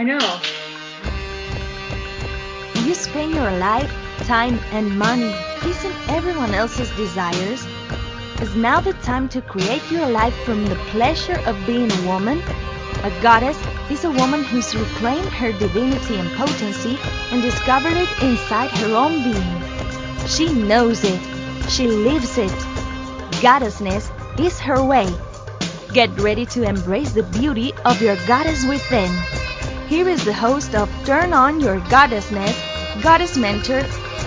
I know. You spend your life, time, and money pleasing everyone else's desires. Is now the time to create your life from the pleasure of being a woman? A goddess is a woman who's reclaimed her divinity and potency and discovered it inside her own being. She knows it. She lives it. Goddessness is her way. Get ready to embrace the beauty of your goddess within. Here is the host of Turn On Your Goddessness, Goddess Mentor,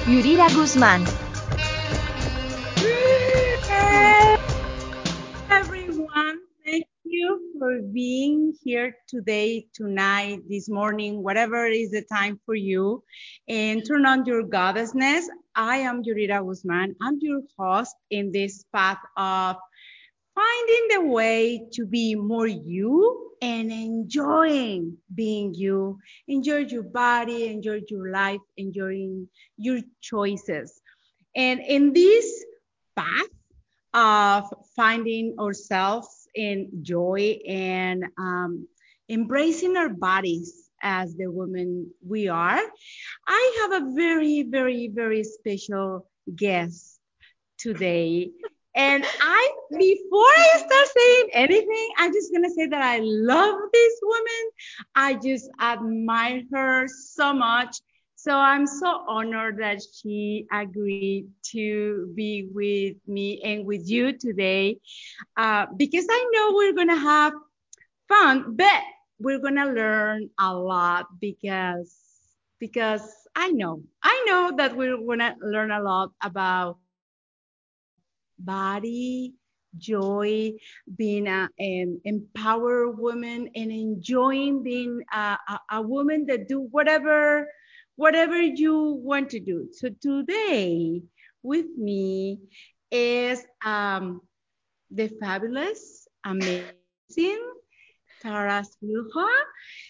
Yurira Guzman. everyone. Thank you for being here today, tonight, this morning, whatever is the time for you. And turn on your goddessness. I am Yurira Guzman. I'm your host in this path of finding the way to be more you and enjoying being you. Enjoy your body, enjoy your life, enjoying your choices. And in this path, of finding ourselves in joy and um, embracing our bodies as the women we are. I have a very, very, very special guest today. And I, before I start saying anything, I'm just gonna say that I love this woman. I just admire her so much. So I'm so honored that she agreed to be with me and with you today uh, because I know we're going to have fun, but we're going to learn a lot because because I know, I know that we're going to learn a lot about body, joy, being a, an empowered woman and enjoying being a, a, a woman that do whatever whatever you want to do. So today with me is um, the fabulous, amazing Tara Silva.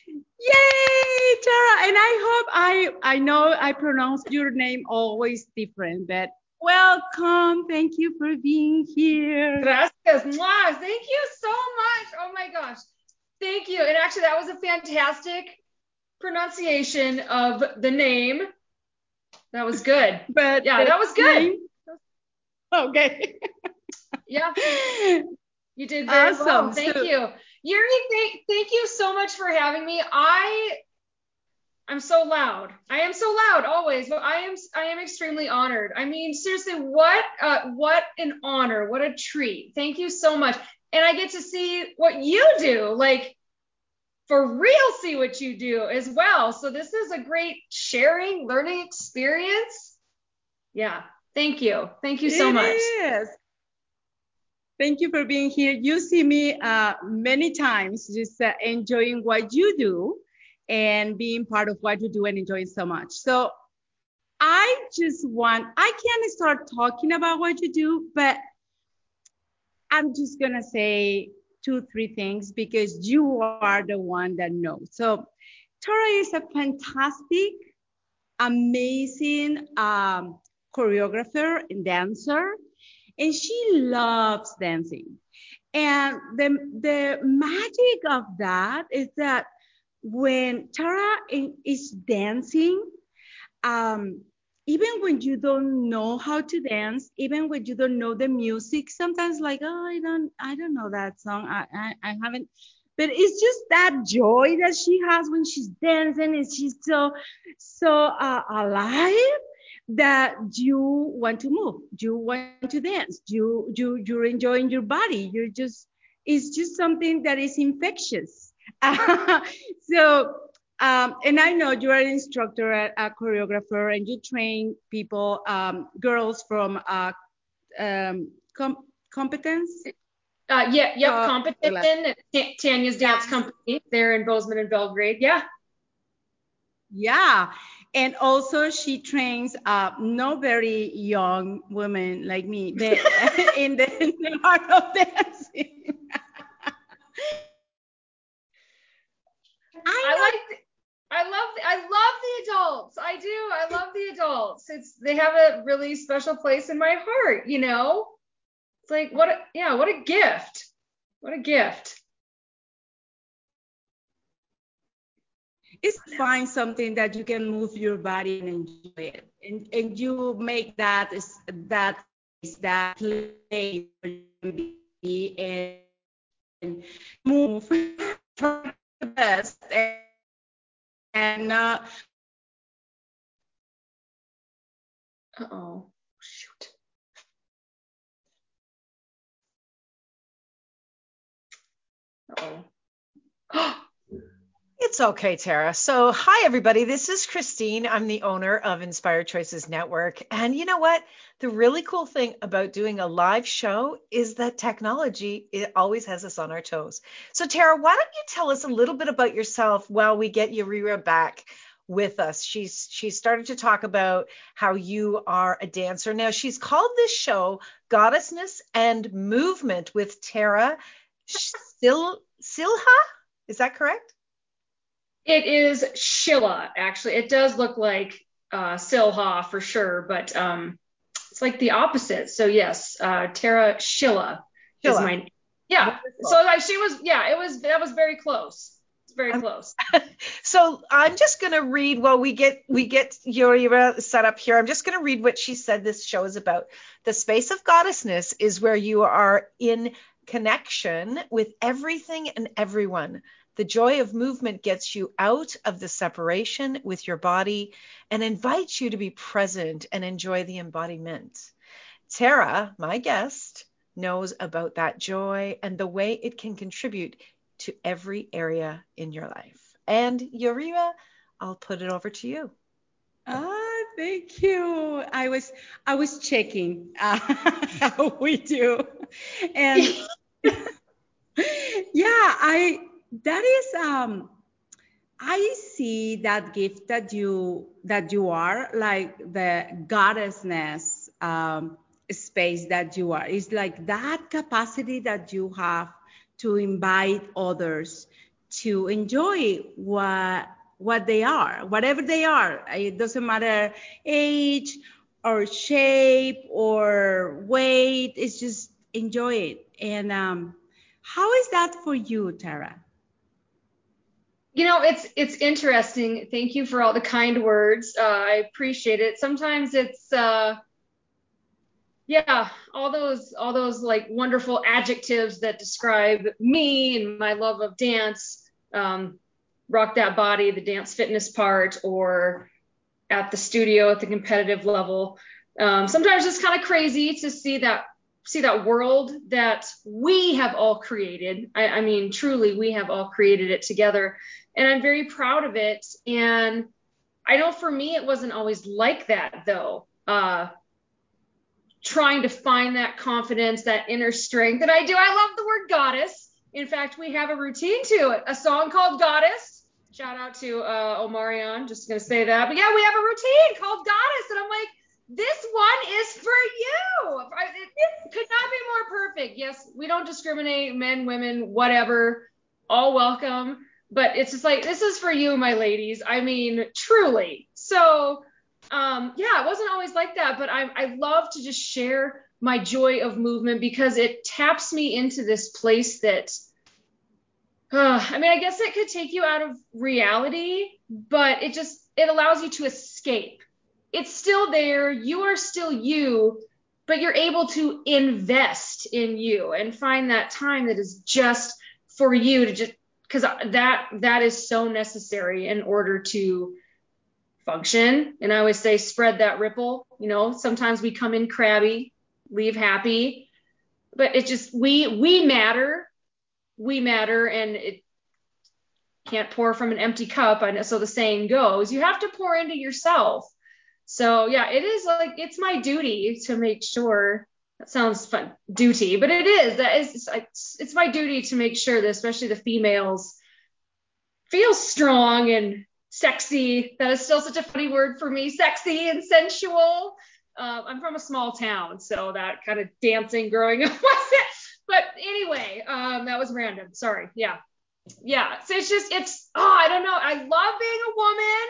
Yay, Tara! And I hope I I know I pronounce your name always different, but welcome. Thank you for being here. Gracias. Mwah. Thank you so much. Oh my gosh. Thank you. And actually, that was a fantastic pronunciation of the name. That was good. But yeah, that was good. Name? Okay. yeah. You did very awesome. well. Thank so, you. Yuri, thank, thank you so much for having me. I I'm so loud. I am so loud always, but I am I am extremely honored. I mean, seriously, what uh, what an honor, what a treat. Thank you so much. And I get to see what you do. Like for real see what you do as well. So this is a great sharing, learning experience. Yeah. Thank you. Thank you so it much. Is. Thank you for being here. You see me uh, many times just uh, enjoying what you do and being part of what you do and enjoying so much. So I just want, I can't start talking about what you do, but I'm just going to say two, three things because you are the one that knows. So Tara is a fantastic, amazing um, choreographer and dancer, and she loves dancing. And the, the magic of that is that when Tara is dancing, um, even when you don't know how to dance, even when you don't know the music, sometimes like, oh, I don't, I don't know that song. I, I, I haven't. But it's just that joy that she has when she's dancing, and she's so, so uh, alive that you want to move, you want to dance, you, you, you're enjoying your body. You're just, it's just something that is infectious. so um, and I know you are an instructor, a, a choreographer, and you train people, um, girls from uh, um, com- competence. Uh, yeah, yep, uh, competition. Tanya's dance company there in Bozeman and Belgrade. Yeah. Yeah. And also she trains uh, no very young women like me in the, in the art of dancing. I, I like I love I love the adults. I do. I love the adults. It's they have a really special place in my heart, you know? It's like what a yeah, what a gift. What a gift. it's find something that you can move your body and enjoy it, and and you make that is that is that place okay, Tara. So, hi, everybody. This is Christine. I'm the owner of Inspired Choices Network. And you know what? The really cool thing about doing a live show is that technology it always has us on our toes. So, Tara, why don't you tell us a little bit about yourself while we get Yurira back with us? She's she's started to talk about how you are a dancer. Now, she's called this show Goddessness and Movement with Tara Sil- Silha. Is that correct? It is Shilla, actually. It does look like uh, Silha for sure, but um, it's like the opposite. So yes, uh, Tara Shilla, Shilla. is my name. yeah. Wonderful. So uh, she was yeah. It was that was very close. It's very close. so I'm just gonna read while we get we get Yurira set up here. I'm just gonna read what she said. This show is about. The space of goddessness is where you are in connection with everything and everyone the joy of movement gets you out of the separation with your body and invites you to be present and enjoy the embodiment. Tara, my guest, knows about that joy and the way it can contribute to every area in your life. And Yurira, I'll put it over to you. Ah, thank you. I was I was checking uh, how we do, and yeah, I that is um I see that gift that you that you are like the goddessness um, space that you are. It's like that capacity that you have to invite others to enjoy what what they are, whatever they are. It doesn't matter age or shape or weight. It's just enjoy it. And um, how is that for you, Tara? You know, it's it's interesting. Thank you for all the kind words. Uh, I appreciate it. Sometimes it's uh, yeah, all those all those like wonderful adjectives that describe me and my love of dance. Um, rock that body, the dance fitness part, or at the studio at the competitive level. Um, sometimes it's kind of crazy to see that see that world that we have all created. I, I mean, truly, we have all created it together and I'm very proud of it. And I know for me, it wasn't always like that though. Uh, trying to find that confidence, that inner strength. And I do, I love the word goddess. In fact, we have a routine to it, a song called Goddess. Shout out to uh, Omarion, just gonna say that. But yeah, we have a routine called Goddess. And I'm like, this one is for you. It could not be more perfect. Yes, we don't discriminate, men, women, whatever, all welcome. But it's just like this is for you my ladies. I mean truly. So um yeah it wasn't always like that but i i love to just share my joy of movement because it taps me into this place that uh, i mean i guess it could take you out of reality but it just it allows you to escape it's still there. You are still you but you're able to invest in you and find that time that is just for you to just because that that is so necessary in order to function. And i always say spread that ripple. You know sometimes we come in crabby leave happy but it just we we matter. We matter and it can't pour from an empty cup. I know, so the saying goes you have to pour into yourself so yeah it is like it's my duty to make sure that sounds fun duty but it is that is it's, my duty to make sure that especially the females feel strong and sexy. That is still such a funny word for me sexy and sensual. Uh, i'm from a small town so that kind of dancing growing up wasn't but anyway um, that was random sorry yeah. Yeah so it's just it's oh i don't know i love being a woman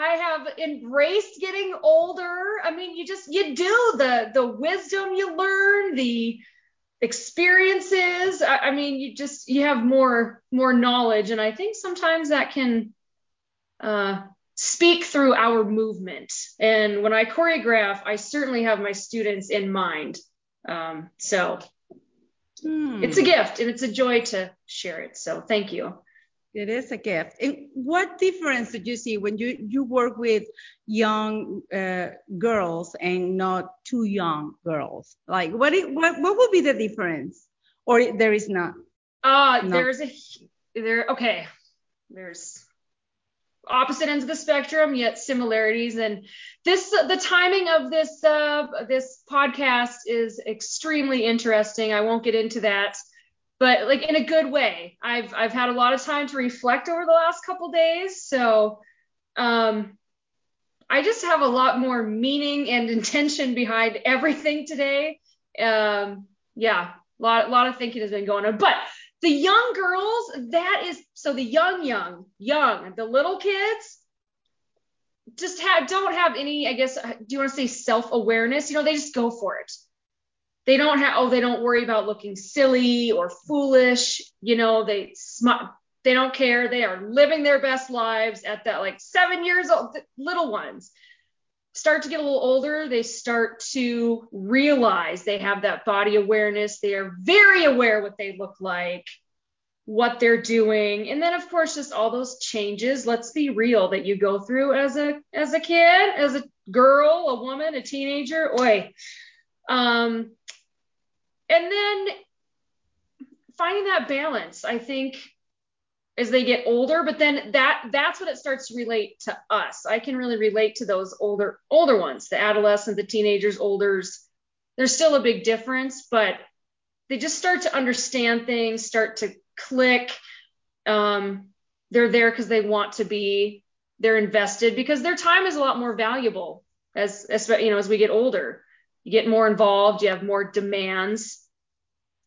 I have embraced getting older. I mean, you just you do the the wisdom you learn, the experiences. I, I mean, you just you have more more knowledge, and I think sometimes that can uh, speak through our movement. And when I choreograph, I certainly have my students in mind. Um, so Hmm. it's a gift and it's a joy to share it. So thank you. It is a gift. And what difference did you see when you, you work with young uh, girls and not too young girls? Like, what, what, what would be the difference? Or there is not? Uh, No. there's a there. Okay, there's opposite ends of the spectrum, yet similarities. And this the timing of this uh, this podcast is extremely interesting. I won't get into that, but like in a good way. I've I've had a lot of time to reflect over the last couple days, so um, I just have a lot more meaning and intention behind everything today. Um, yeah, a lot, a lot of thinking has been going on. But the young girls, that is so the young, young, young, the little kids just have don't have any, I guess, do you want to say self-awareness? You know, they just go for it. They don't have, oh, they don't worry about looking silly or foolish. You know, they sm- they don't care. They are living their best lives at that like seven years old, little ones start to get a little older, they start to realize they have that body awareness. They are very aware what they look like, what they're doing. And then of course just all those changes, let's be real that you go through as a as a kid, as a girl, a woman, a teenager. Oi. Um and then finding that balance, I think as they get older but then that that's what it starts to relate to us. I can really relate to those older older ones the adolescents the teenagers olders. There's still a big difference but they just start to understand things start to click. Um, they're there because they want to be they're invested because their time is a lot more valuable as, as you know as we get older you get more involved you have more demands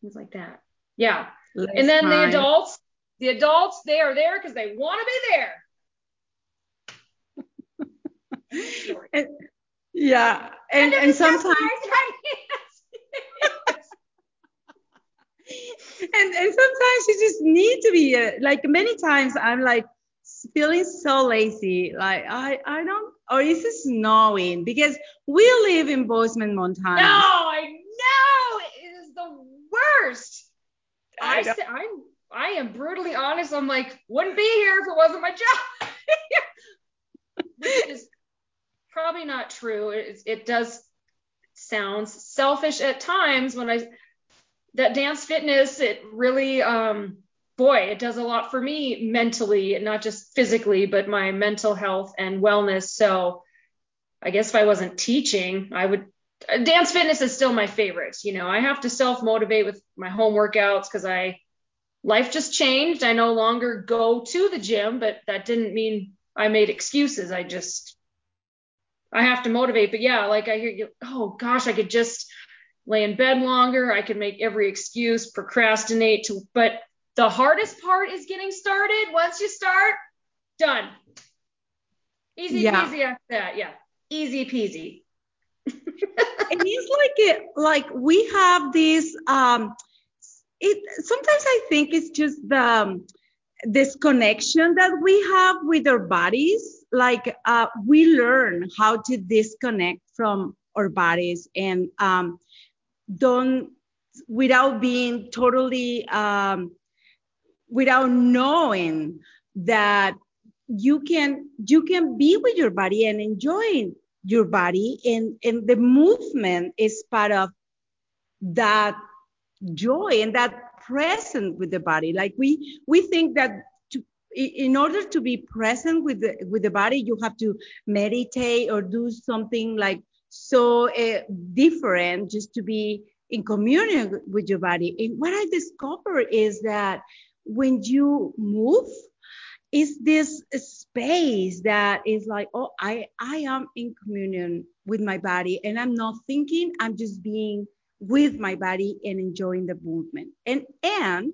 things like that. Yeah. And then the adults the adults they are there because they want to be there. And- yeah. And, of and sometimes, and, and sometimes you just need to be uh, like many times I'm like feeling so lazy. Like I, I don't, or is it snowing? Because we live in Bozeman, Montana. no i know it is the worst I I say, I'm, I am brutally honest. I'm like, wouldn't be here if it wasn't my job. Which is probably not true. It, it does sound selfish at times when I that dance fitness, it really um boy, it does a lot for me mentally, not just physically, but my mental health and wellness. So I guess if I wasn't teaching, I would dance fitness is still my favorite. You know, I have to self motivate with my home workouts because I life just changed. I no longer go to the gym, but that didn't mean I made excuses. I just I have to motivate. But yeah, like I hear you, oh gosh, I could just lay in bed longer. I could make every excuse, procrastinate to but the hardest part is getting started. Once you start, done. Easy Yeah. peasy after that. Yeah. Easy peasy. and it's like it, like we have this um it sometimes i think it's just the um, this connection that we have with our bodies like uh, we learn how to disconnect from our bodies and um, don't without being totally um, without knowing that you can you can be with your body and enjoying your body. And and the movement is part of that joy and that present with the body. Like we we think that to, in order to be present with the with the body you have to meditate or do something like so uh, different just to be in communion with your body. And what i discovered is that when you move is this space that is like oh i i am in communion with my body and i'm not thinking i'm just being with my body and enjoying the movement. And and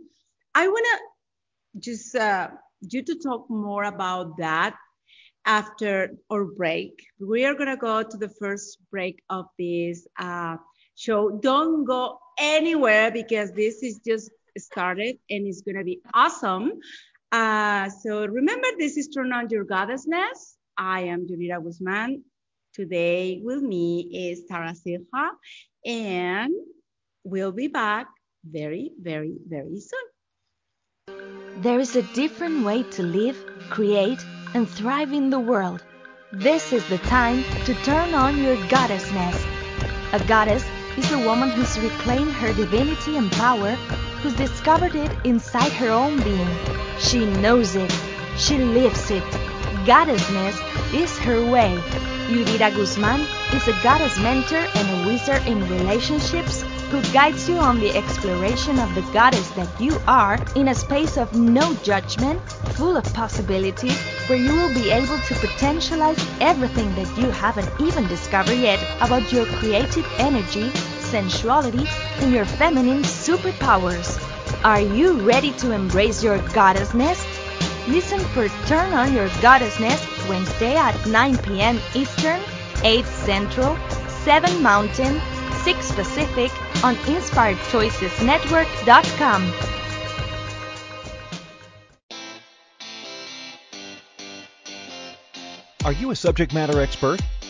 i want to just uh, you to talk more about that after our break. We are going to go to the first break of this uh, show. Don't go anywhere because this is just started and it's going to be awesome Uh, so remember, this is Turn On Your Goddessness. I am Yurira Guzman. Today with me is Tara Silha, and we'll be back very, very, very soon. There is a different way to live, create, and thrive in the world. This is the time to turn on your goddessness. A goddess is a woman who's reclaimed her divinity and power, who's discovered it inside her own being. She knows it, she lives it. Goddessness is her way. Yurira Guzman is a goddess mentor and a wizard in relationships who guides you on the exploration of the goddess that you are in a space of no judgment, full of possibility, where you will be able to potentialize everything that you haven't even discovered yet about your creative energy, sensuality, and your feminine superpowers. Are you ready to embrace your goddessness? Listen for Turn On Your Goddessness Wednesday at 9 p.m. Eastern, 8 Central, 7 Mountain, 6 Pacific on InspiredChoicesNetwork.com. Are you a subject matter expert?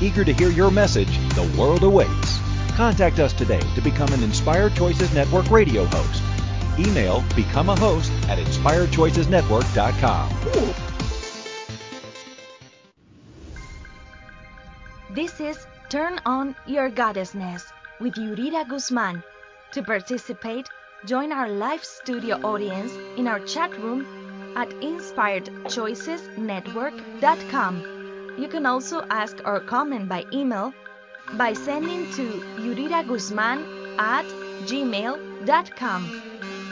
Eager to hear your message, the world awaits. Contact us today to become an Inspired Choices Network radio host. Email become a host at inspiredchoicesnetwork.com. This is Turn On Your Goddessness with Yurira Guzman. To participate, join our live studio audience in our chat room at inspiredchoicesnetwork.com. You can also ask or comment by email by sending to yuriraguzman at gmail.com.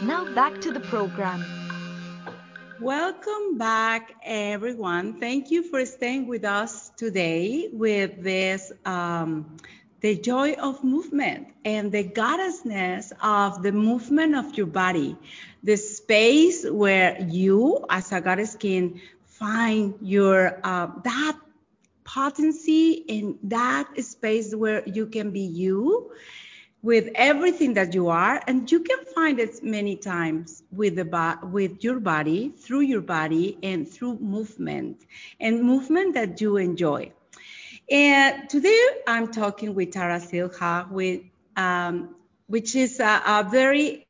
Now back to the program. Welcome back, everyone. Thank you for staying with us today with this um, the joy of movement and the goddessness of the movement of your body, the space where you, as a goddess, can find your uh, that potency in that space where you can be you with everything that you are. And you can find it many times with the bo- with your body through your body and through movement and movement that you enjoy. And today i'm talking with tara silha with um, which is a, a very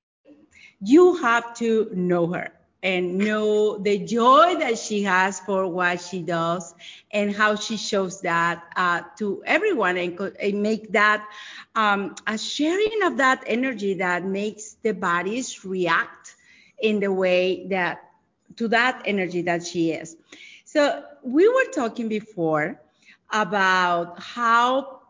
you have to know her and know the joy that she has for what she does and how she shows that uh, to everyone and, and make that um, a sharing of that energy that makes the bodies react in the way that to that energy that she is. So we were talking before about how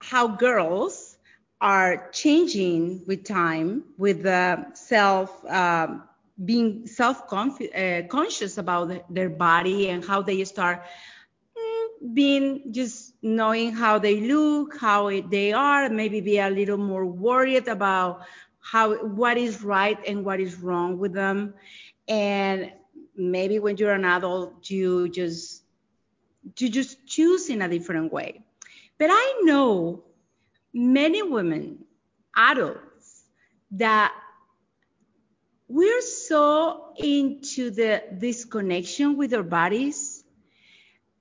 how girls are changing with time with the self um, being self-conscious uh, about their body and how they start mm, being just knowing how they look, how they are, maybe be a little more worried about how what is right and what is wrong with them. And maybe when you're an adult, you just you just choose in a different way. But I know many women, adults, that we're so into the disconnection with our bodies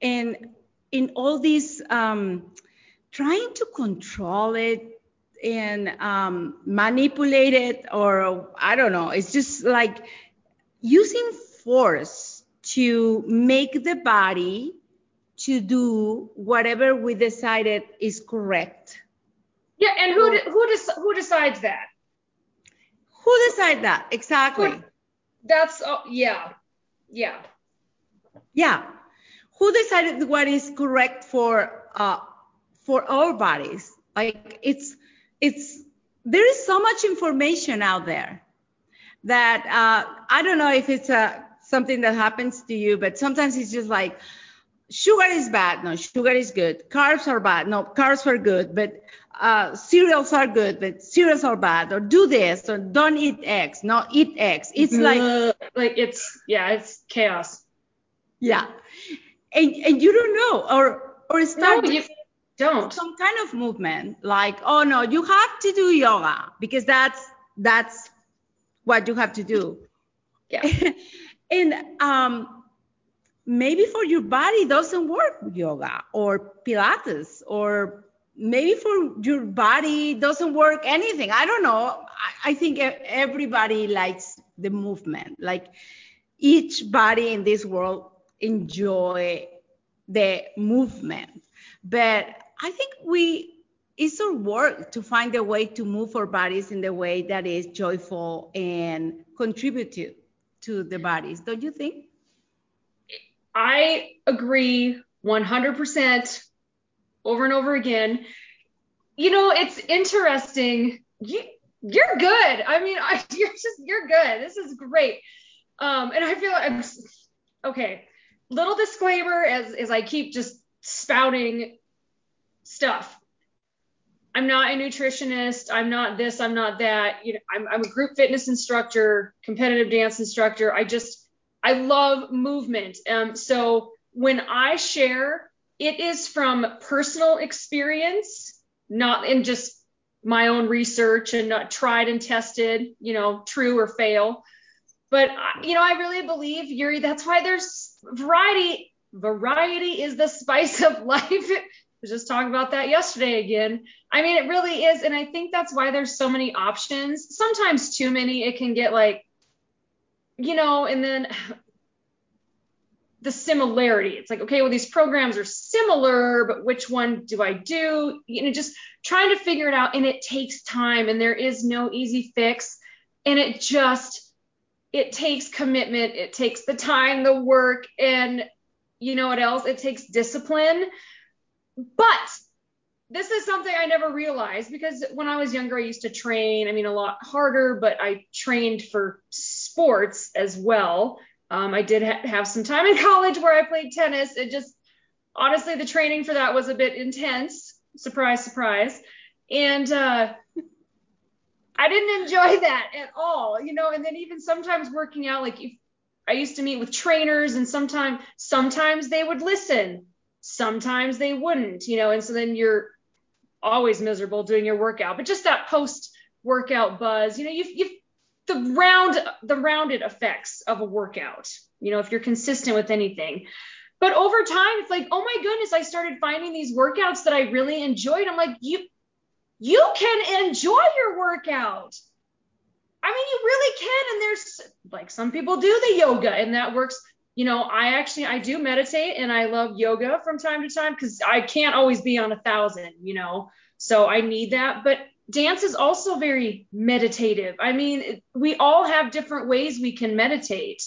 and in all this um, trying to control it and um, manipulate it or i don't know it's just like using force to make the body to do whatever we decided is correct. Yeah and who who, who decides that who decide that? Exactly. That's uh, yeah, yeah, yeah. Who decided what is correct for uh for our bodies? Like it's it's there is so much information out there that uh, I don't know if it's a something that happens to you, but sometimes it's just like sugar is bad. No, sugar is good. Carbs are bad. No, carbs are good. But uh, cereals are good, but cereals are bad. Or do this, or don't eat eggs. No, eat eggs. It's like like it's yeah, it's chaos. Yeah, and and you don't know, or or start no, you don't some kind of movement like oh no, you have to do yoga because that's that's what you have to do. Yeah. and um maybe for your body doesn't work yoga or pilates or maybe for your body doesn't work anything. I don't know. I, I, think everybody likes the movement. Like each body in this world enjoy the movement. But i think we it's our work to find a way to move our bodies in the way that is joyful and contribute to, to the bodies don't you think I agree 100% over and over again. You know, it's interesting. You, you're good. I mean, I, you're just, you're good. This is great. Um, and I feel like I'm, okay. Little disclaimer as, as I keep just spouting stuff. I'm not a nutritionist. I'm not this. I'm not that. You know, I'm, I'm a group fitness instructor, competitive dance instructor. I just, I love movement. Um, so when I share, it is from personal experience, not in just my own research and not tried and tested, you know, true or fail. But you know, I really believe Yuri. That's why there's variety. Variety is the spice of life. Just talking about that yesterday again. I mean, it really is, and I think that's why there's so many options. Sometimes too many. It can get like you know, and then the similarity. It's like, okay, well, these programs are similar, but which one do I do? You know, just trying to figure it out. And it takes time and there is no easy fix. And it just, it takes commitment. It takes the time, the work, and you know what else? It takes discipline. But this is something I never realized because when I was younger, I used to train, I mean, a lot harder, but I trained for sports as well. Um, I did ha- have some time in college where I played tennis. It just, honestly, the training for that was a bit intense. Surprise, surprise. And uh, I didn't enjoy that at all, you know. And then even sometimes working out, like if I used to meet with trainers, and sometimes sometimes they would listen, sometimes they wouldn't, you know. And so then you're always miserable doing your workout, but just that post workout buzz, you know, you've, you've the round the rounded effects of a workout, you know, if you're consistent with anything. But over time, it's like, oh my goodness, I started finding these workouts that I really enjoyed. I'm like, you you can enjoy your workout. I mean, you really can. And there's like some people do the yoga and that works. You know, I actually I do meditate and I love yoga from time to time because I can't always be on a thousand, you know. So I need that. But dance is also very meditative. I mean, we all have different ways we can meditate.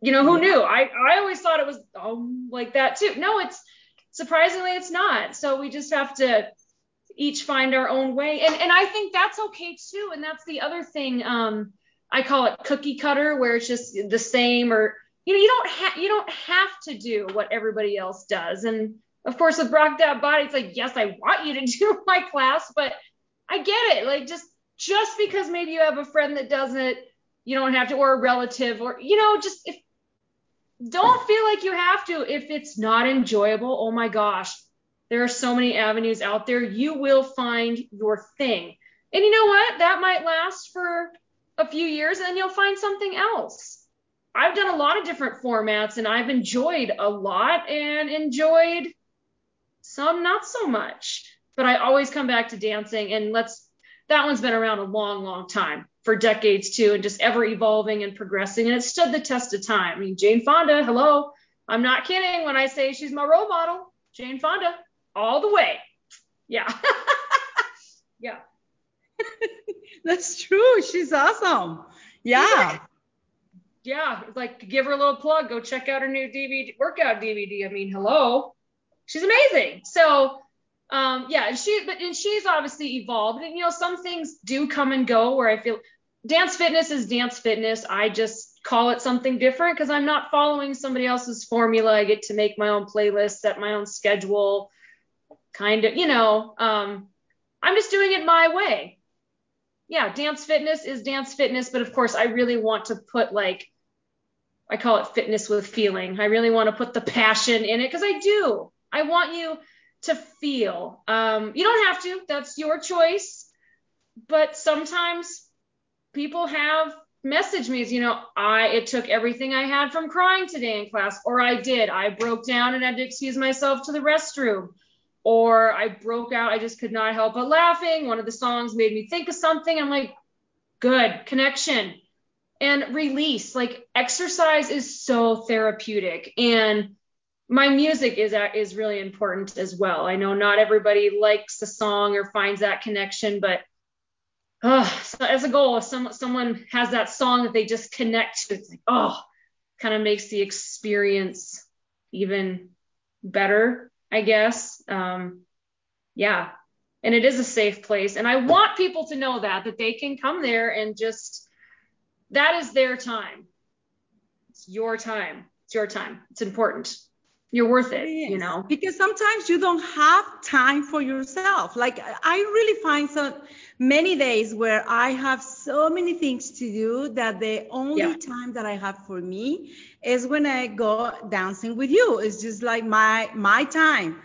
You know, who knew? I, I always thought it was um, like that too. No, it's surprisingly it's not. So we just have to each find our own way. And and I think that's okay too. And that's the other thing. Um, I call it cookie cutter, where it's just the same or you know, you don't have you don't have to do what everybody else does. And of course, with Rock That Body, it's like, yes, I want you to do my class, but I get it. Like, just just because maybe you have a friend that doesn't you don't have to, or a relative, or you know, just if don't feel like you have to if it's not enjoyable. Oh my gosh, there are so many avenues out there. You will find your thing. And you know what? That might last for a few years and then you'll find something else. I've done a lot of different formats and I've enjoyed a lot and enjoyed some not so much. But I always come back to dancing, and let's that one's been around a long, long time for decades too, and just ever evolving and progressing, and it stood the test of time. I mean, Jane Fonda, hello, I'm not kidding when I say she's my role model. Jane Fonda, all the way. Yeah. yeah. That's true. She's awesome. Yeah. Yeah, like give her a little plug. Go check out her new DVD workout DVD. I mean, hello she's amazing. So um, yeah, she but and she's obviously evolved. And you know, some things do come and go where I feel dance fitness is dance fitness. I just call it something different because I'm not following somebody else's formula. I get to make my own playlist, set my own schedule, kind of, you know, um, I'm just doing it my way. Yeah, dance fitness is dance fitness, but of course, I really want to put like, I call it fitness with feeling. I really want to put the passion in it because I do. I want you to feel. Um, you don't have to, that's your choice. But sometimes people have message me as you know i it took everything i had from crying today in class or i did i broke down and had to excuse myself to the restroom or i broke out i just could not help but laughing one of the songs made me think of something i'm like good connection and release like exercise is so therapeutic and my music is is really important as well i know not everybody likes the song or finds that connection but oh, so as a goal, if some, someone has that song that they just connect to, it's like, oh, kind of makes the experience even better, I guess. Um, yeah. And it is a safe place. And I want people to know that, that they can come there and just, that is their time. It's your time. It's your time. It's important you're worth it, you know. Because sometimes you don't have time for yourself. Like I really find so many days where I have so many things to do that the only yeah. time that I have for me is when I go dancing with you. It's just like my my time.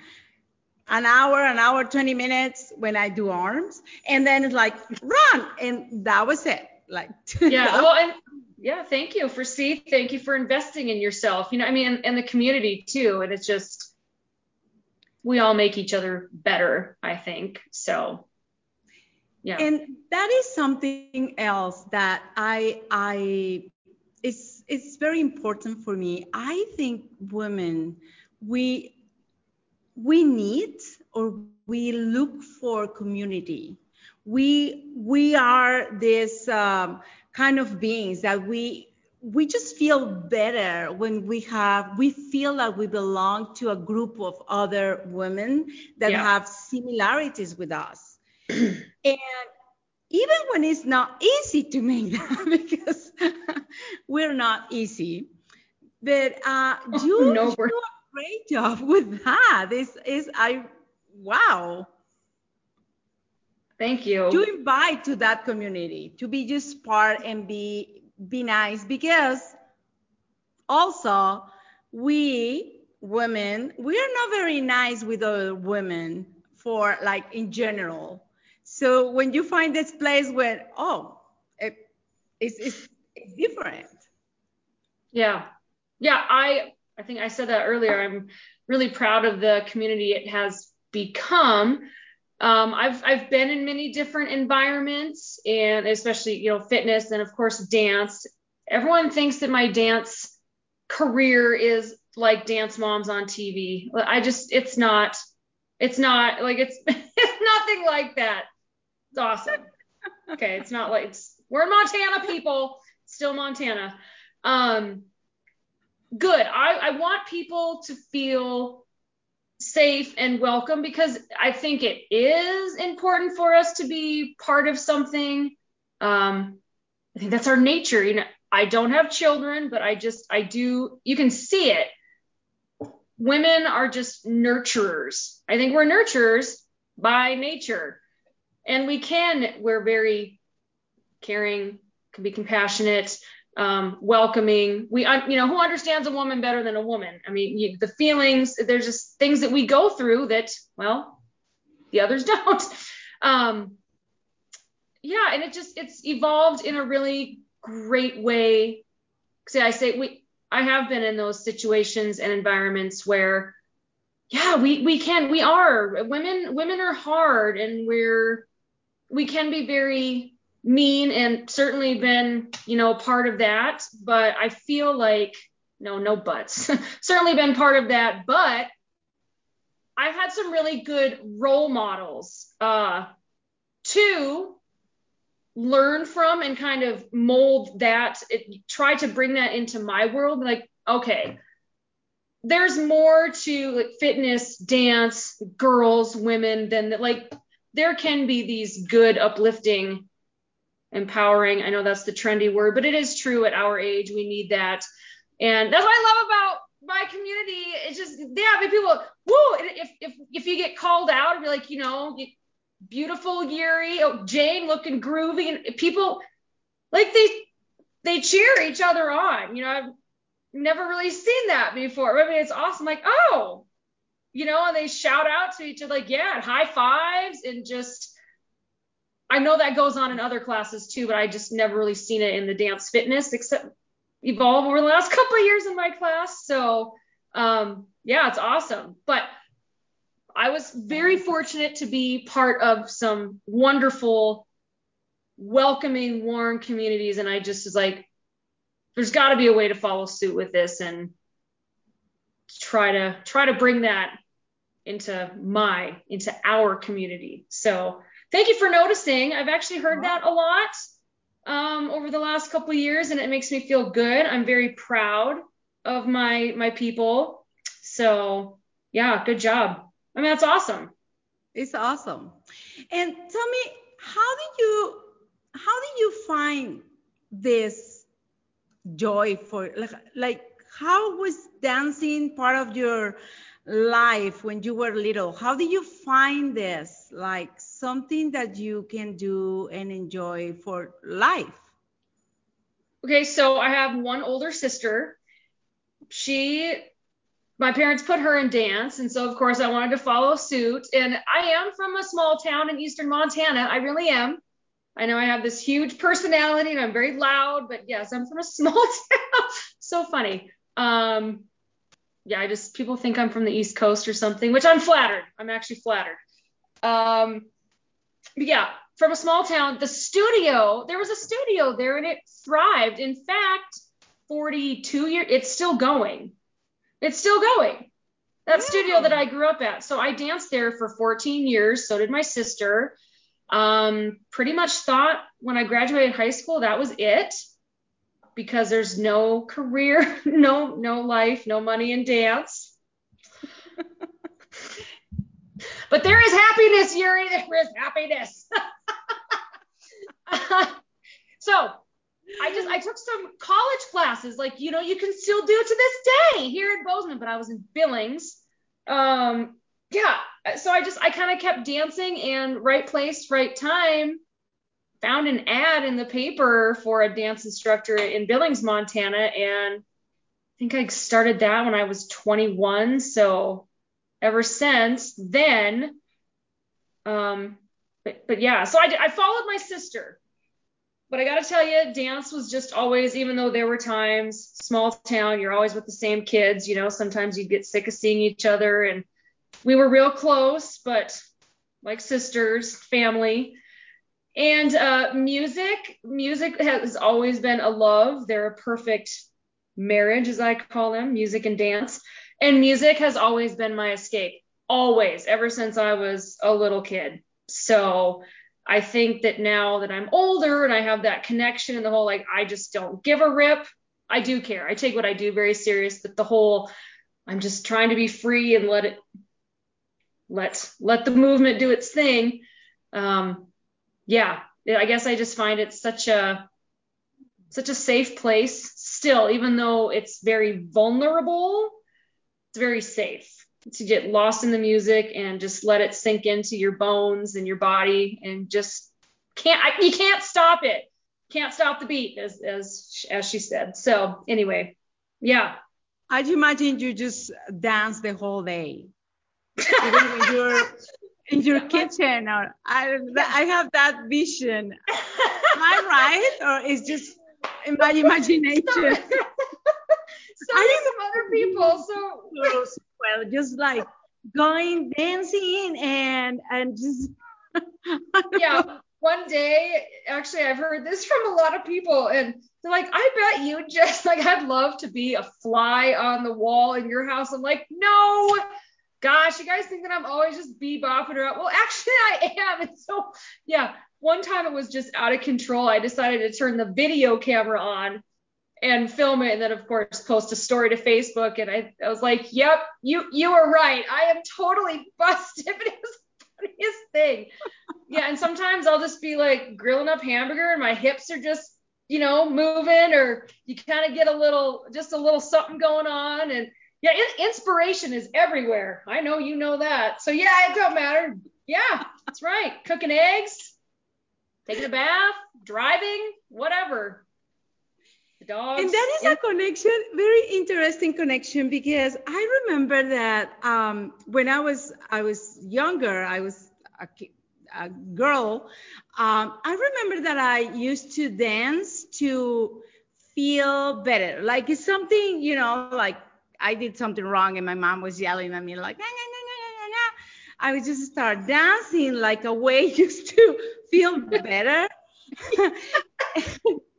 An hour, an hour, 20 minutes when I do arms, and then it's like run, and that was it. Like yeah, well, and yeah, thank you for see, thank you for investing in yourself. You know, I mean, and, and the community too. And it's just we all make each other better, I think. So yeah. And that is something else that I I it's it's very important for me. I think women we we need or we look for community. We we are this um, kind of beings that we we just feel better when we have we feel that we belong to a group of other women that yeah. have similarities with us. And even when it's not easy to make that because we're not easy but uh oh, you, no, do a great job with that. This is i wow Thank you. To invite to that community, to be just part and be be nice because also we women we are not very nice with other women for like in general. So when you find this place where oh it, it's, it's it's different. Yeah, yeah. I I think I said that earlier. I'm really proud of the community it has become um, I've I've been in many different environments, and especially you know fitness and of course dance. Everyone thinks that my dance career is like Dance Moms on TV. I just it's not. It's not like it's it's nothing like that. It's awesome. Okay, it's not like it's we're in Montana, people. Still Montana. Um, good. I I want people to feel safe and welcome because I think it is important for us to be part of something. Um, I think that's our nature. You know, I don't have children, but I just, I do, you can see it. Women are just nurturers. I think we're nurturers by nature. And we can, we're very caring, can be compassionate um, welcoming. We, you know, who understands a woman better than a woman? I mean, you, the feelings, there's just things that we go through that, well, the others don't. Um, yeah, and it just, it's evolved in a really great way. See, I say we, I have been in those situations and environments where, yeah, we, we can, we are women, women are hard and we're, we can be very mean and certainly been, you know, part of that. But I feel like, no, no buts, certainly been part of that. But I've had some really good role models uh, to learn from and kind of mold that, it, try to bring that into my world. Like, okay, there's more to like fitness, dance, girls, women than. Like, there can be these good, uplifting empowering. I know that's the trendy word, but it is true at our age. We need that. And that's what I love about my community. It's just, yeah, I people, woo, if, if, if you get called out and be like, you know, beautiful Yuri, oh, Jane looking groovy, and people like they, they cheer each other on. You know, I've never really seen that before. I mean, it's awesome. Like, oh, you know, and they shout out to each other, like, yeah, high fives and just, I know that goes on in other classes too, but I just never really seen it in the dance fitness except evolve over the last couple of years in my class. So, um, yeah, it's awesome. But I was very fortunate to be part of some wonderful, welcoming, warm communities. And I just was like, there's got to be a way to follow suit with this and try to try to bring that into my into our community. So thank you for noticing. I've actually heard that a lot um, over the last couple of years, and it makes me feel good. I'm very proud of my my people. So yeah, good job. I mean, that's awesome. It's awesome. And tell me, how did you how did you find this joy for like like how was dancing part of your life when you were little? How did you find this like something that you can do and enjoy for life? Okay, so I have one older sister. She my parents put her in dance and so of course I wanted to follow suit and I am from a small town in eastern Montana. I really am. I know I have this huge personality and I'm very loud, but yes, I'm from a small town. so funny. Um yeah, I just people think I'm from the East Coast or something, which I'm flattered. I'm actually flattered. Um, yeah, from a small town, the studio, there was a studio there and it thrived. In fact, 42 years, it's still going. It's still going. That yeah. studio that I grew up at. So I danced there for 14 years. So did my sister. Um, pretty much thought when I graduated high school that was it because there's no career, no no life, no money in dance. but there is happiness, Yuri. There is happiness. so I just I took some college classes, like you know, you can still do to this day here in Bozeman, but I was in Billings. Um, yeah, so I just I kind of kept dancing and right place, right time found an ad in the paper for a dance instructor in Billings, Montana, and I think I started that when I was 21. So ever since then, um, but, but yeah, so I, I followed my sister. But I got to tell you, dance was just always, even though there were times, small town, you're always with the same kids, you know, sometimes you'd get sick of seeing each other. And we were real close, but like sisters, family. And uh, music, music has always been a love. They're a perfect marriage, as I call them, music and dance. And music has always been my escape, always, ever since I was a little kid. So I think that now that I'm older and I have that connection and the whole like, I just don't give a rip. I do care. I take what I do very serious, but the whole, I'm just trying to be free and let it, let let the movement do its thing. Um, yeah, I guess I just find it such a such a safe place still, even though it's very vulnerable, it's very safe to get lost in the music and just let it sink into your bones and your body and just can't I, you can't stop it. Can't stop the beat as as as she said. So anyway, yeah. I'd imagine you just dance the whole day. Even when you're in your kitchen or I, I have that vision. Am I right? Or is just in my imagination? so do some other people. So well, just like going dancing and and just yeah. One day, actually, I've heard this from a lot of people, and they're like, "I bet you just like I'd love to be a fly on the wall in your house." I'm like, "No, gosh, you guys think that I'm always just bebopping around. Well, actually, I am. And so, yeah, one time it was just out of control. I decided to turn the video camera on and film it, and then of course post a story to Facebook. And I, I was like, "Yep, you you were right. I am totally busted." It was the funniest thing. Yeah, and sometimes I'll just be like grilling up hamburger and my hips are just, you know, moving or you kind of get a little just a little something going on and yeah, inspiration is everywhere. I know you know that. So yeah, it don't matter. Yeah, that's right. Cooking eggs, taking a bath, driving, whatever. Dogs. And that is a connection, very interesting connection because I remember that um, when I was I was younger, I was a, a girl. Um, I remember that I used to dance to feel better. Like it's something, you know, like I did something wrong and my mom was yelling at me like, nah, nah, nah, I would just start dancing like a way just to feel better.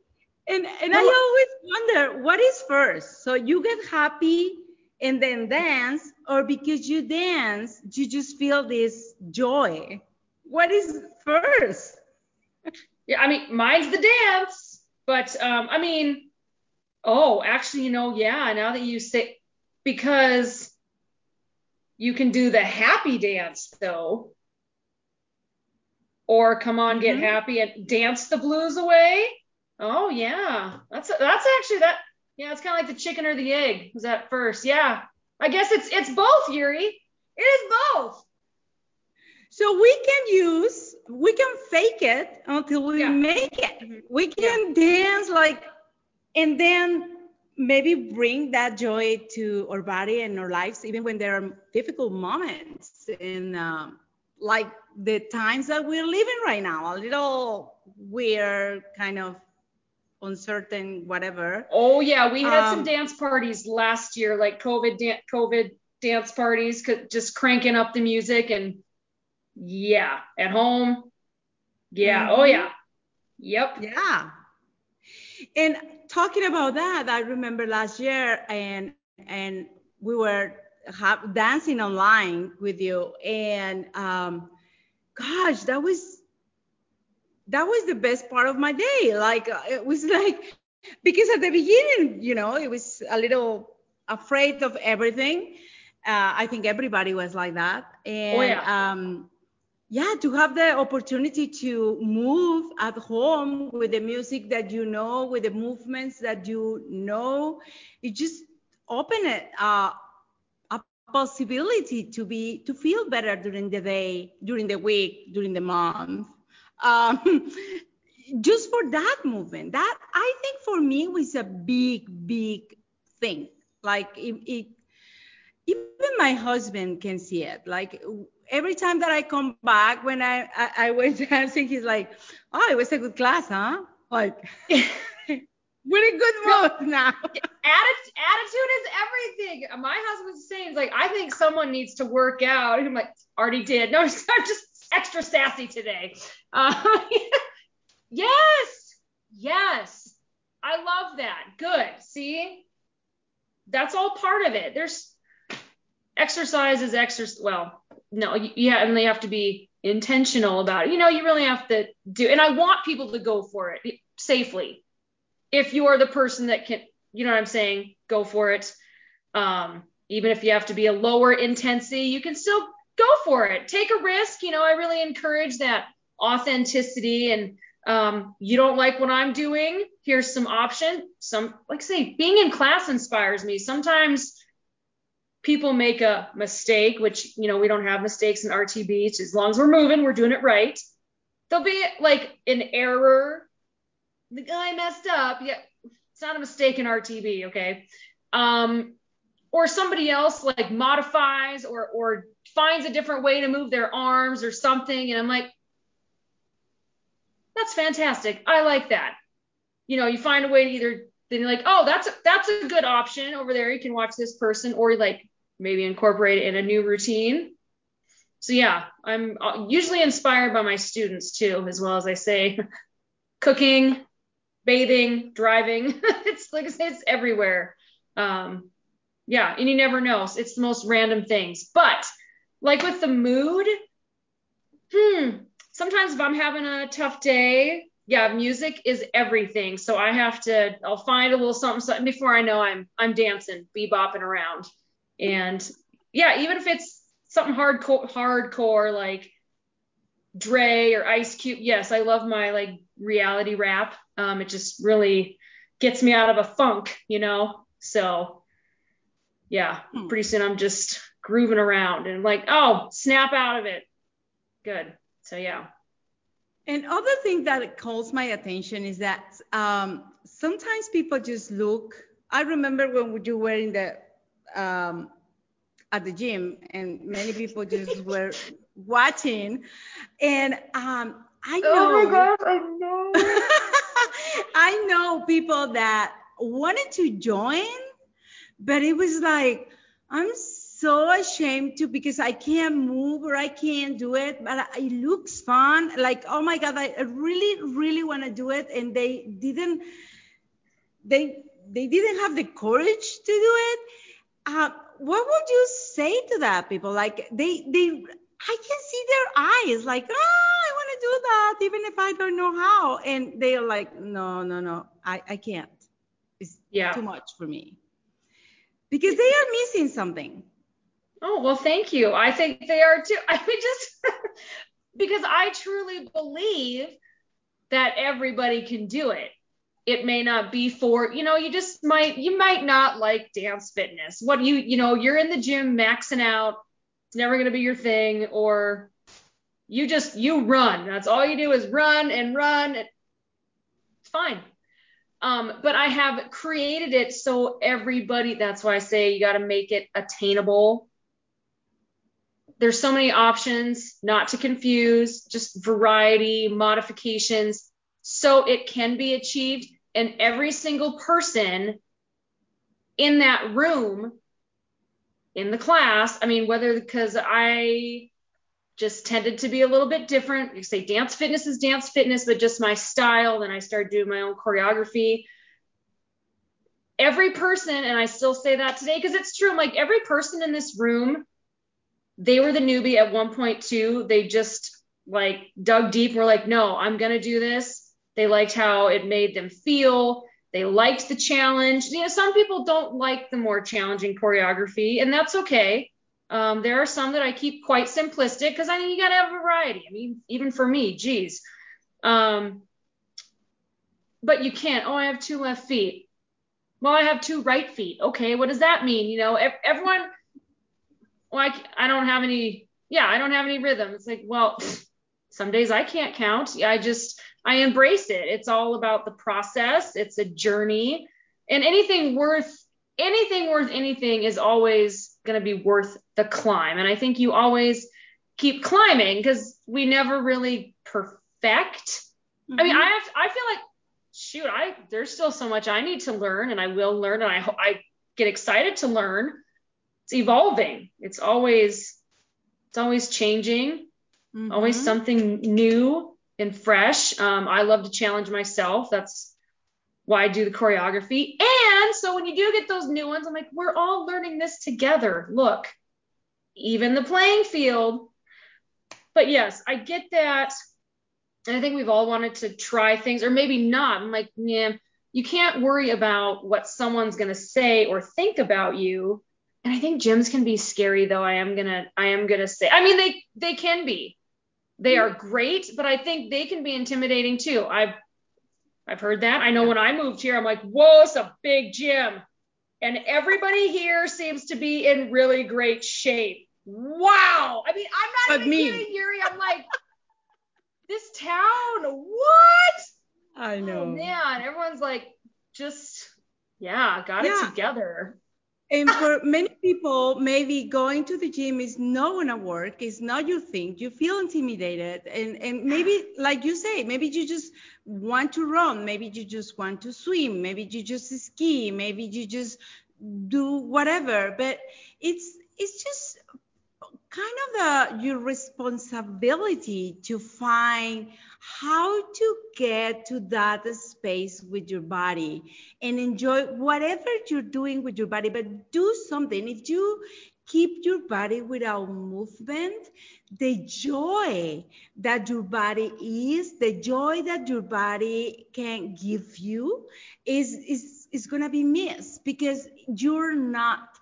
and and I always wonder what is first. So you get happy and then dance, or because you dance, you just feel this joy. What is first? Yeah, I mean, mine's the dance, but um, I mean, oh, actually, you know, yeah. Now that you say, because you can do the happy dance though. Or come on, mm-hmm. get happy and dance the blues away. Oh yeah, that's that's actually that. Yeah, it's kind of like the chicken or the egg. Was that first? Yeah, I guess it's it's both, Yuri. It is both. So we can use, we can fake it until we yeah. make it. Mm-hmm. We can yeah. dance like, and then maybe bring that joy to our body and our lives, even when there are difficult moments in um, like the times that we're living right now, a little weird, kind of uncertain, whatever. Oh yeah, we had um, some dance parties last year, like COVID dan- COVID dance parties, just cranking up the music and yeah, at home. Yeah. Oh, mm-hmm. Oh yeah. Yep. Yeah. And talking about that, I remember last year and and we were ha- dancing online with you and um, gosh, that was that was the best part of my day. Like uh, it was like because at the beginning, you know, it was a little afraid of everything. Uh, I think everybody was like that. And oh, yeah. um, yeah, to have the opportunity to move at home with the music that you know, with the movements that you know, it just opened it, uh, a possibility to be to feel better during the day, during the week, during the month. Um, just for that movement, that I think for me was a big, big thing. Like it, it even my husband can see it. Like every time that I come back when I, I, I was dancing, he's like, oh, it was a good class, huh? Like, we're in good mood now. Attitude, attitude is everything. My husband's saying, like, I think someone needs to work out. I'm like, already did. No, I'm just extra sassy today. Uh, yes, yes. I love that. Good. See, that's all part of it. There's exercise is exercise. Well, no, yeah, and they have to be intentional about it. You know, you really have to do, and I want people to go for it safely. If you are the person that can, you know what I'm saying, go for it. Um, even if you have to be a lower intensity, you can still go for it. Take a risk. You know, I really encourage that authenticity and um, you don't like what I'm doing. Here's some option. Some, like say, being in class inspires me. Sometimes people make a mistake, which, you know, we don't have mistakes in RTB. As long as we're moving, we're doing it right. There'll be like an error. The guy messed up. Yeah, it's not a mistake in RTB, okay? Um, or somebody else like modifies or or finds a different way to move their arms or something. And I'm like, that's fantastic. I like that. You know, you find a way to either then you're like, oh, that's a, that's a good option over there. You can watch this person, or like maybe incorporate it in a new routine. So yeah, I'm uh, usually inspired by my students too, as well as I say, cooking, bathing, driving. it's like I say, it's everywhere. Um, yeah, and you never know. It's the most random things. But like with the mood, hmm, sometimes if I'm having a tough day, yeah, music is everything. So I have to, I'll find a little something, something before I know I'm, I'm dancing, bebopping around. And yeah, even if it's something hardcore, hardcore like Dre or Ice Cube. Yes, I love my like reality rap. Um, it just really gets me out of a funk, you know. So yeah, Hmm. pretty soon I'm just grooving around and like, oh, snap out of it. Good. So yeah. And other thing that calls my attention is that um, sometimes people just look. I remember when you were in the um, at the gym, and many people just were watching, and um, I know. Oh my gosh, I know. I know people that wanted to join, but it was like, I'm so ashamed to because I can't move or I can't do it, but it looks fun. Like, oh my God, I really, really want to do it. And they didn't, they, they didn't have the courage to do it. Uh, what would you say to that people? Like they, they, I can see their eyes like, ah, I want to do that, even if I don't know how. And they're like, no, no, no, I, I can't. It's Yeah. too much for me. Because they are missing something. Oh, well, thank you. I think they are too. I mean, just because I truly believe that everybody can do it. It may not be for, you know, you just might, you might not like dance fitness. What you, you know, you're in the gym maxing out. It's never going to be your thing. Or you just, you run. That's all you do is run and run. It's fine. Um, but I have created it so everybody, that's why I say you got to make it attainable there's so many options, not to confuse, just variety, modifications, so it can be achieved. And every single person in that room, in the class, I mean, whether because I just tended to be a little bit different. You say dance fitness is dance fitness, but just my style. Then I started doing my own choreography. Every person, and I still say that today because it's true. I'm like every person in this room they were the newbie at 1.2. They just like dug deep. Were like, no, I'm gonna do this. They liked how it made them feel. They liked the challenge. You know, some people don't like the more challenging choreography, and that's okay. Um, there are some that I keep quite simplistic because I mean you gotta have variety. I mean, even for me, geez. Um, but you can't. Oh, I have two left feet. Well, I have two right feet. Okay, what does that mean? You know, everyone well, I don't have any, yeah, I don't have any rhythm. It's like, well, some days I can't count. I just, I embrace it. It's all about the process. It's a journey and anything worth, anything worth anything is always going to be worth the climb. And I think you always keep climbing because we never really perfect. I mean, Mhm. I have, I feel like, shoot, I, there's still so much I need to learn and I will learn and I, I get excited to learn it's evolving. It's always it's always changing always Mhm. something new and fresh. Um, i love to challenge myself. That's why i do the choreography. And so when you do get those new ones i'm like we're all learning this together. Look even the playing field. But yes i get that. And i think we've all wanted to try things or maybe not. I'm like yeah you can't worry about what someone's going to say or think about you and i think gyms can be scary though i am going to i am to say i mean they they can be. They are great but i think they can be intimidating too. I've i've heard that. I know when i moved here i'm like whoa it's a big gym. And everybody here seems to be in really great shape. Wow. I mean i'm not But even me. kidding yuri. I'm like this town? What? I oh, know. Oh man, everyone's like just yeah, got Yeah. it together. And for many people, maybe going to the gym is not gonna work. It's not your thing. You feel intimidated, and and maybe like you say, maybe you just want to run. Maybe you just want to swim. Maybe you just ski. Maybe you just do whatever. But it's it's just kind of the your responsibility to find how to get to that space with your body and enjoy whatever you're doing with your body but do something. If you keep your body without movement the joy that your body is the joy that your body can give you is is is going to be missed because you're not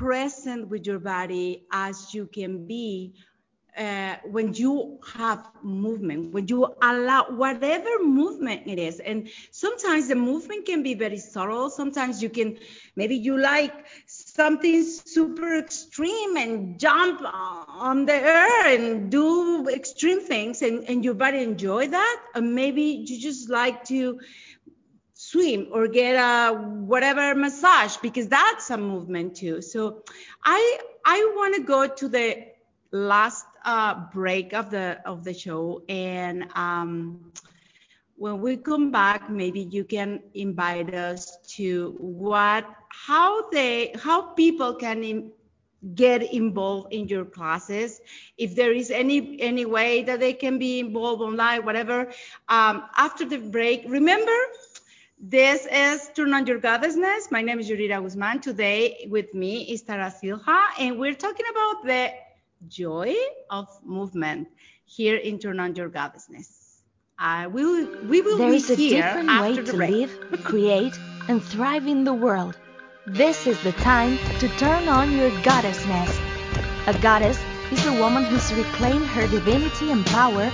present with your body as you can be uh, when you have movement, when you allow whatever movement it is, and sometimes the movement can be very subtle. Sometimes you can, maybe you like something super extreme and jump on the air and do extreme things, and, and your body enjoy that. Or maybe you just like to swim or get a whatever massage because that's a movement too. So I I want to go to the last uh, break of the of the show, and um, when we come back, maybe you can invite us to what how they how people can in, get involved in your classes if there is any any way that they can be involved online whatever um, after the break remember this is Turn on Your Goddessness. My name is Yurira Guzman. Today with me is Tara Silha, and we're talking about the joy of movement here in Turn on Your Goddessness. Uh, we will, we will There be is a here different way to live, create, and thrive in the world. This is the time to turn on your goddessness. A goddess is a woman who's reclaimed her divinity and power,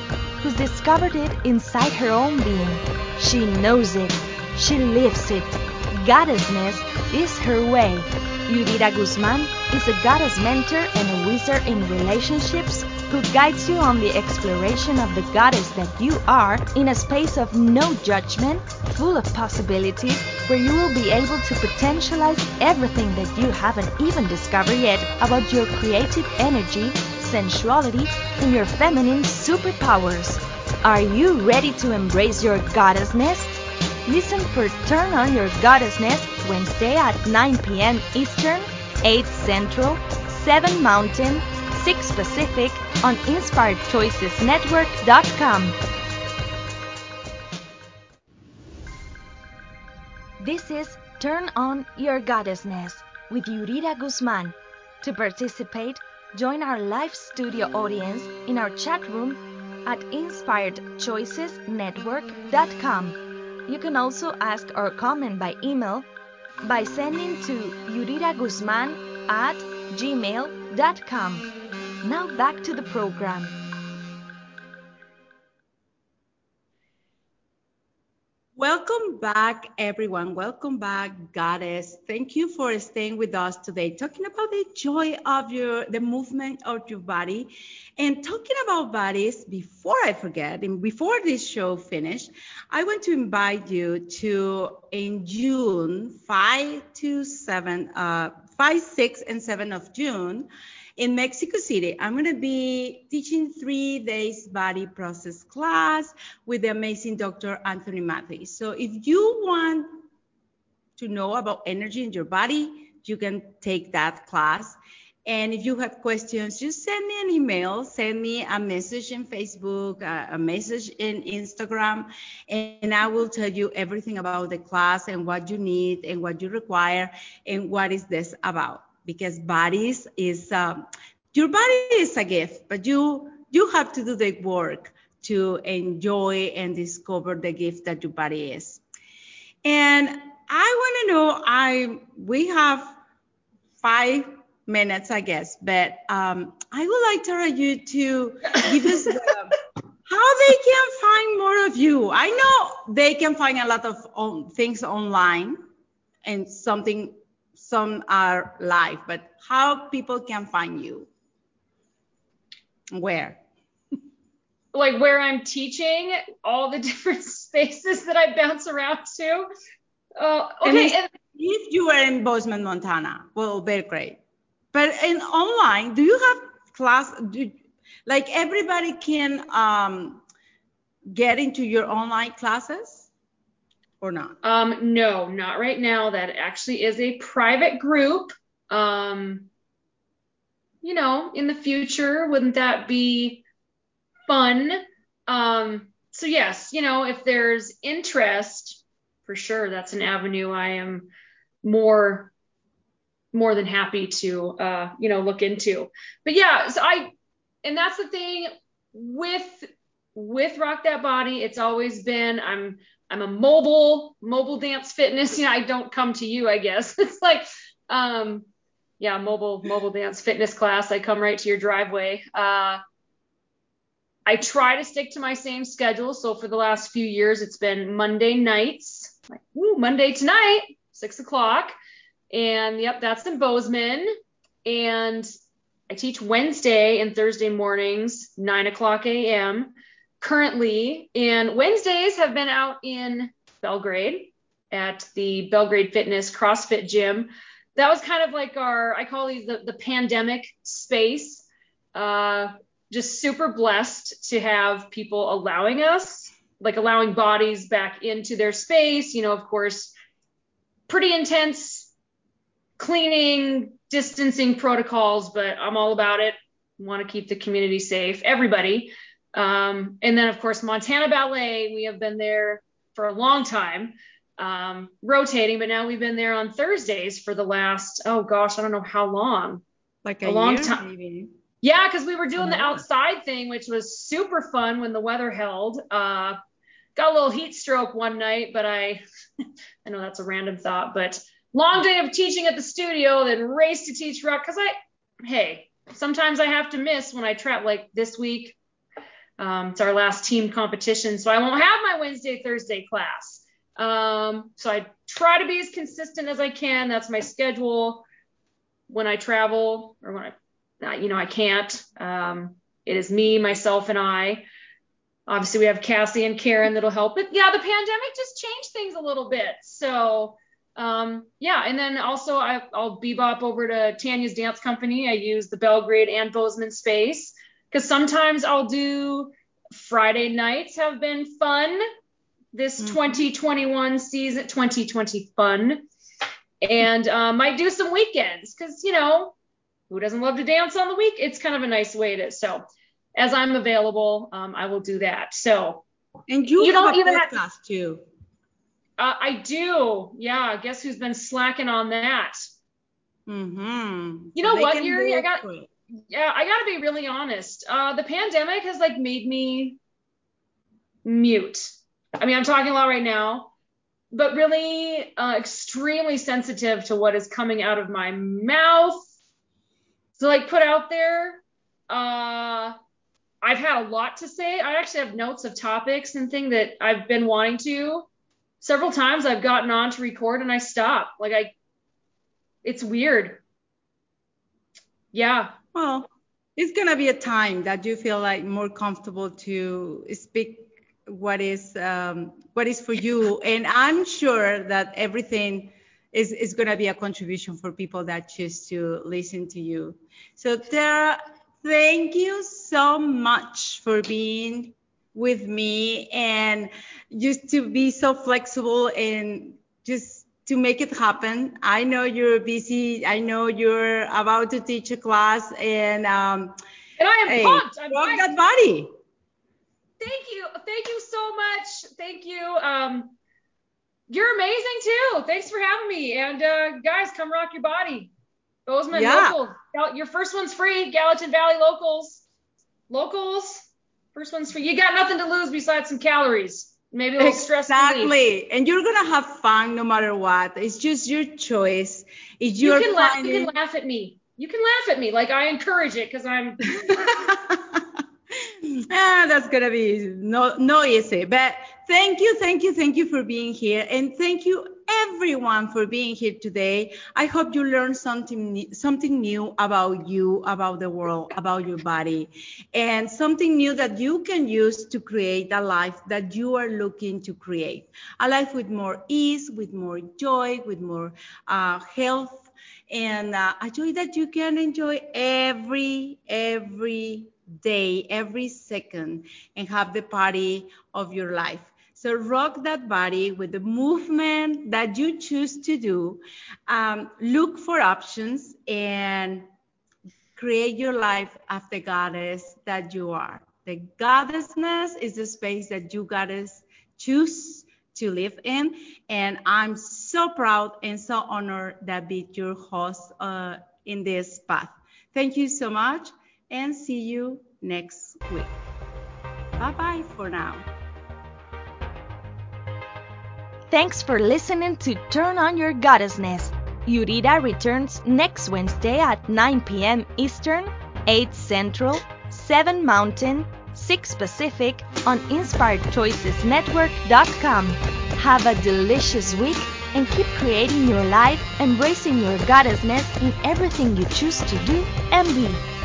who's discovered it inside her own being. She knows it. She lives it. Goddessness is her way. Yurira Guzman is a goddess mentor and a wizard in relationships who guides you on the exploration of the goddess that you are in a space of no judgment, full of possibilities, where you will be able to potentialize everything that you haven't even discovered yet about your creative energy, sensuality, and your feminine superpowers. Are you ready to embrace your goddessness? Listen for Turn On Your Goddessness Wednesday at 9 p.m. Eastern, 8 Central, 7 Mountain, 6 Pacific on InspiredChoicesNetwork.com. This is Turn On Your Goddessness with Yurira Guzman. To participate, join our live studio audience in our chat room at InspiredChoicesNetwork.com. You can also ask or comment by email by sending to yuriraguzman at gmail.com. Now back to the program. Welcome back, everyone. Welcome back, Goddess. Thank you for staying with us today, talking about the joy of your, the movement of your body, and talking about bodies. Before I forget, and before this show finished, I want to invite you to in June, five to seven, uh, five, six, and seven of June in Mexico City. I'm going to be teaching three days body process class with the amazing Dr. Anthony Matthews. So if you want to know about energy in your body, you can take that class. And if you have questions, just send me an email, send me a message in Facebook, a, a message in Instagram, and I will tell you everything about the class and what you need and what you require and what is this about because bodies is um, your body is a gift, but you you have to do the work to enjoy and discover the gift that your body is. And I want to know, I we have five minutes, I guess, but um, I would like Tara you to give us how they can find more of you. I know they can find a lot of things online and something some are live, but how people can find you? Where? Like where I'm teaching, all the different spaces that I bounce around to. Uh, okay, if, and if you are in Bozeman, Montana, well, very great. But in online, do you have class? Do, like everybody can um, get into your online classes or not? Um, no, not right now. That actually is a private group. Um, you know, in the future, wouldn't that be fun? Um, so yes, you know, if there's interest, for sure, that's an avenue I am more more than happy to uh, you know, look into. But yeah, so I and that's the thing with with Rock That Body, it's always been I'm I'm a mobile mobile dance fitness. You know, I don't come to you, I guess. It's like um yeah, mobile mobile dance fitness class. I come right to your driveway. Uh I try to stick to my same schedule. So for the last few years, it's been Monday nights, like, ooh, Monday tonight, six o'clock. And yep, that's in Bozeman. And I teach Wednesday and Thursday mornings, 9 o'clock a.m. currently. And Wednesdays have been out in Belgrade at the Belgrade Fitness CrossFit Gym. That was kind of like our, I call these the, the pandemic space. Uh, just super blessed to have people allowing us, like allowing bodies back into their space. You know, of course, pretty intense cleaning, distancing protocols, but I'm all about it. Want to keep the community safe, everybody. Um, and then, of course, Montana Ballet, we have been there for a long time, um, rotating, but now we've been there on Thursdays for the last, oh gosh, I don't know how long. Like a, a long time. Maybe. Yeah, because we were doing the outside thing, which was super fun when the weather held. Uh, got a little heat stroke one night, but I, I know that's a random thought, but long day of teaching at the studio, then race to teach rock. Because I, hey, sometimes I have to miss when I trap. Like this week, um, it's our last team competition, so I won't have my Wednesday Thursday class. Um, so I try to be as consistent as I can. That's my schedule when I travel or when I you know, I can't. Um, it is me, myself, and I. Obviously, we have Cassie and Karen that'll help. But yeah, the pandemic just changed things a little bit. So um, yeah, and then also I, will bebop over to Tanya's dance company. I use the Belgrade and Bozeman space because sometimes I'll do Friday nights have been fun. This mm-hmm. 2021 season, 2020 fun, and uh, might do some weekends because you know who doesn't love to dance on the week? It's kind of a nice way to. So, as I'm available, um, I will do that. So, and you, you don't even have to, too. Uh, I do. Yeah. Guess who's been slacking on that? Mm-hmm. You know what, Yuri? I got. Yeah, I got to be really honest. Uh, the pandemic has like made me mute. I mean, I'm talking a lot right now, but really uh, extremely sensitive to what is coming out of my mouth so like put out there. Uh, I've had a lot to say. I actually have notes of topics and thing that I've been wanting to. Several times I've gotten on to record and I stop. Like I, it's weird. Yeah. Well, it's gonna be a time that you feel like more comfortable to speak what is um, what is for you, and I'm sure that everything is, is going to be a contribution for people that choose to listen to you. So Tara, thank you so much for being with me and just to be so flexible and just to make it happen. I know you're busy. I know you're about to teach a class and um, and I am hey, pumped. I'm rock that body. Thank you. Thank you so much. Thank you. Um, you're amazing too. Thanks for having me. And uh, guys, come rock your body. Bozeman yeah. locals. Your first one's free. Gallatin Valley locals. Locals. First one's free. You got nothing to lose besides some calories. Maybe a little stress Exactly. And you're gonna have fun no matter what. It's just your choice. It's you can laugh. You can laugh at me. You can laugh at me. Like I encourage it because I'm. ah, that's gonna be no no easy. But thank you, thank you, thank you for being here, and thank you everyone for being here today. I hope you learned something something new about you, about the world, about your body, and something new that you can use to create a life that you are looking to create. A life with more ease, with more joy, with more uh, health, and uh, a joy that you can enjoy every every day, every second, and have the party of your life. So rock that body with the movement that you choose to do. Um, look for options and create your life as the goddess that you are. The goddessness is the space that you goddess choose to live in. And I'm so proud and so honored that be your host uh, in this path. Thank you so much and see you next week. Bye bye for now. Thanks for listening to Turn On Your Goddessness. Yurira returns next Wednesday at 9 p.m. Eastern, 8 Central, 7 Mountain, 6 Pacific on InspiredChoicesNetwork.com. Have a delicious week and keep creating your life, embracing your goddessness in everything you choose to do and be.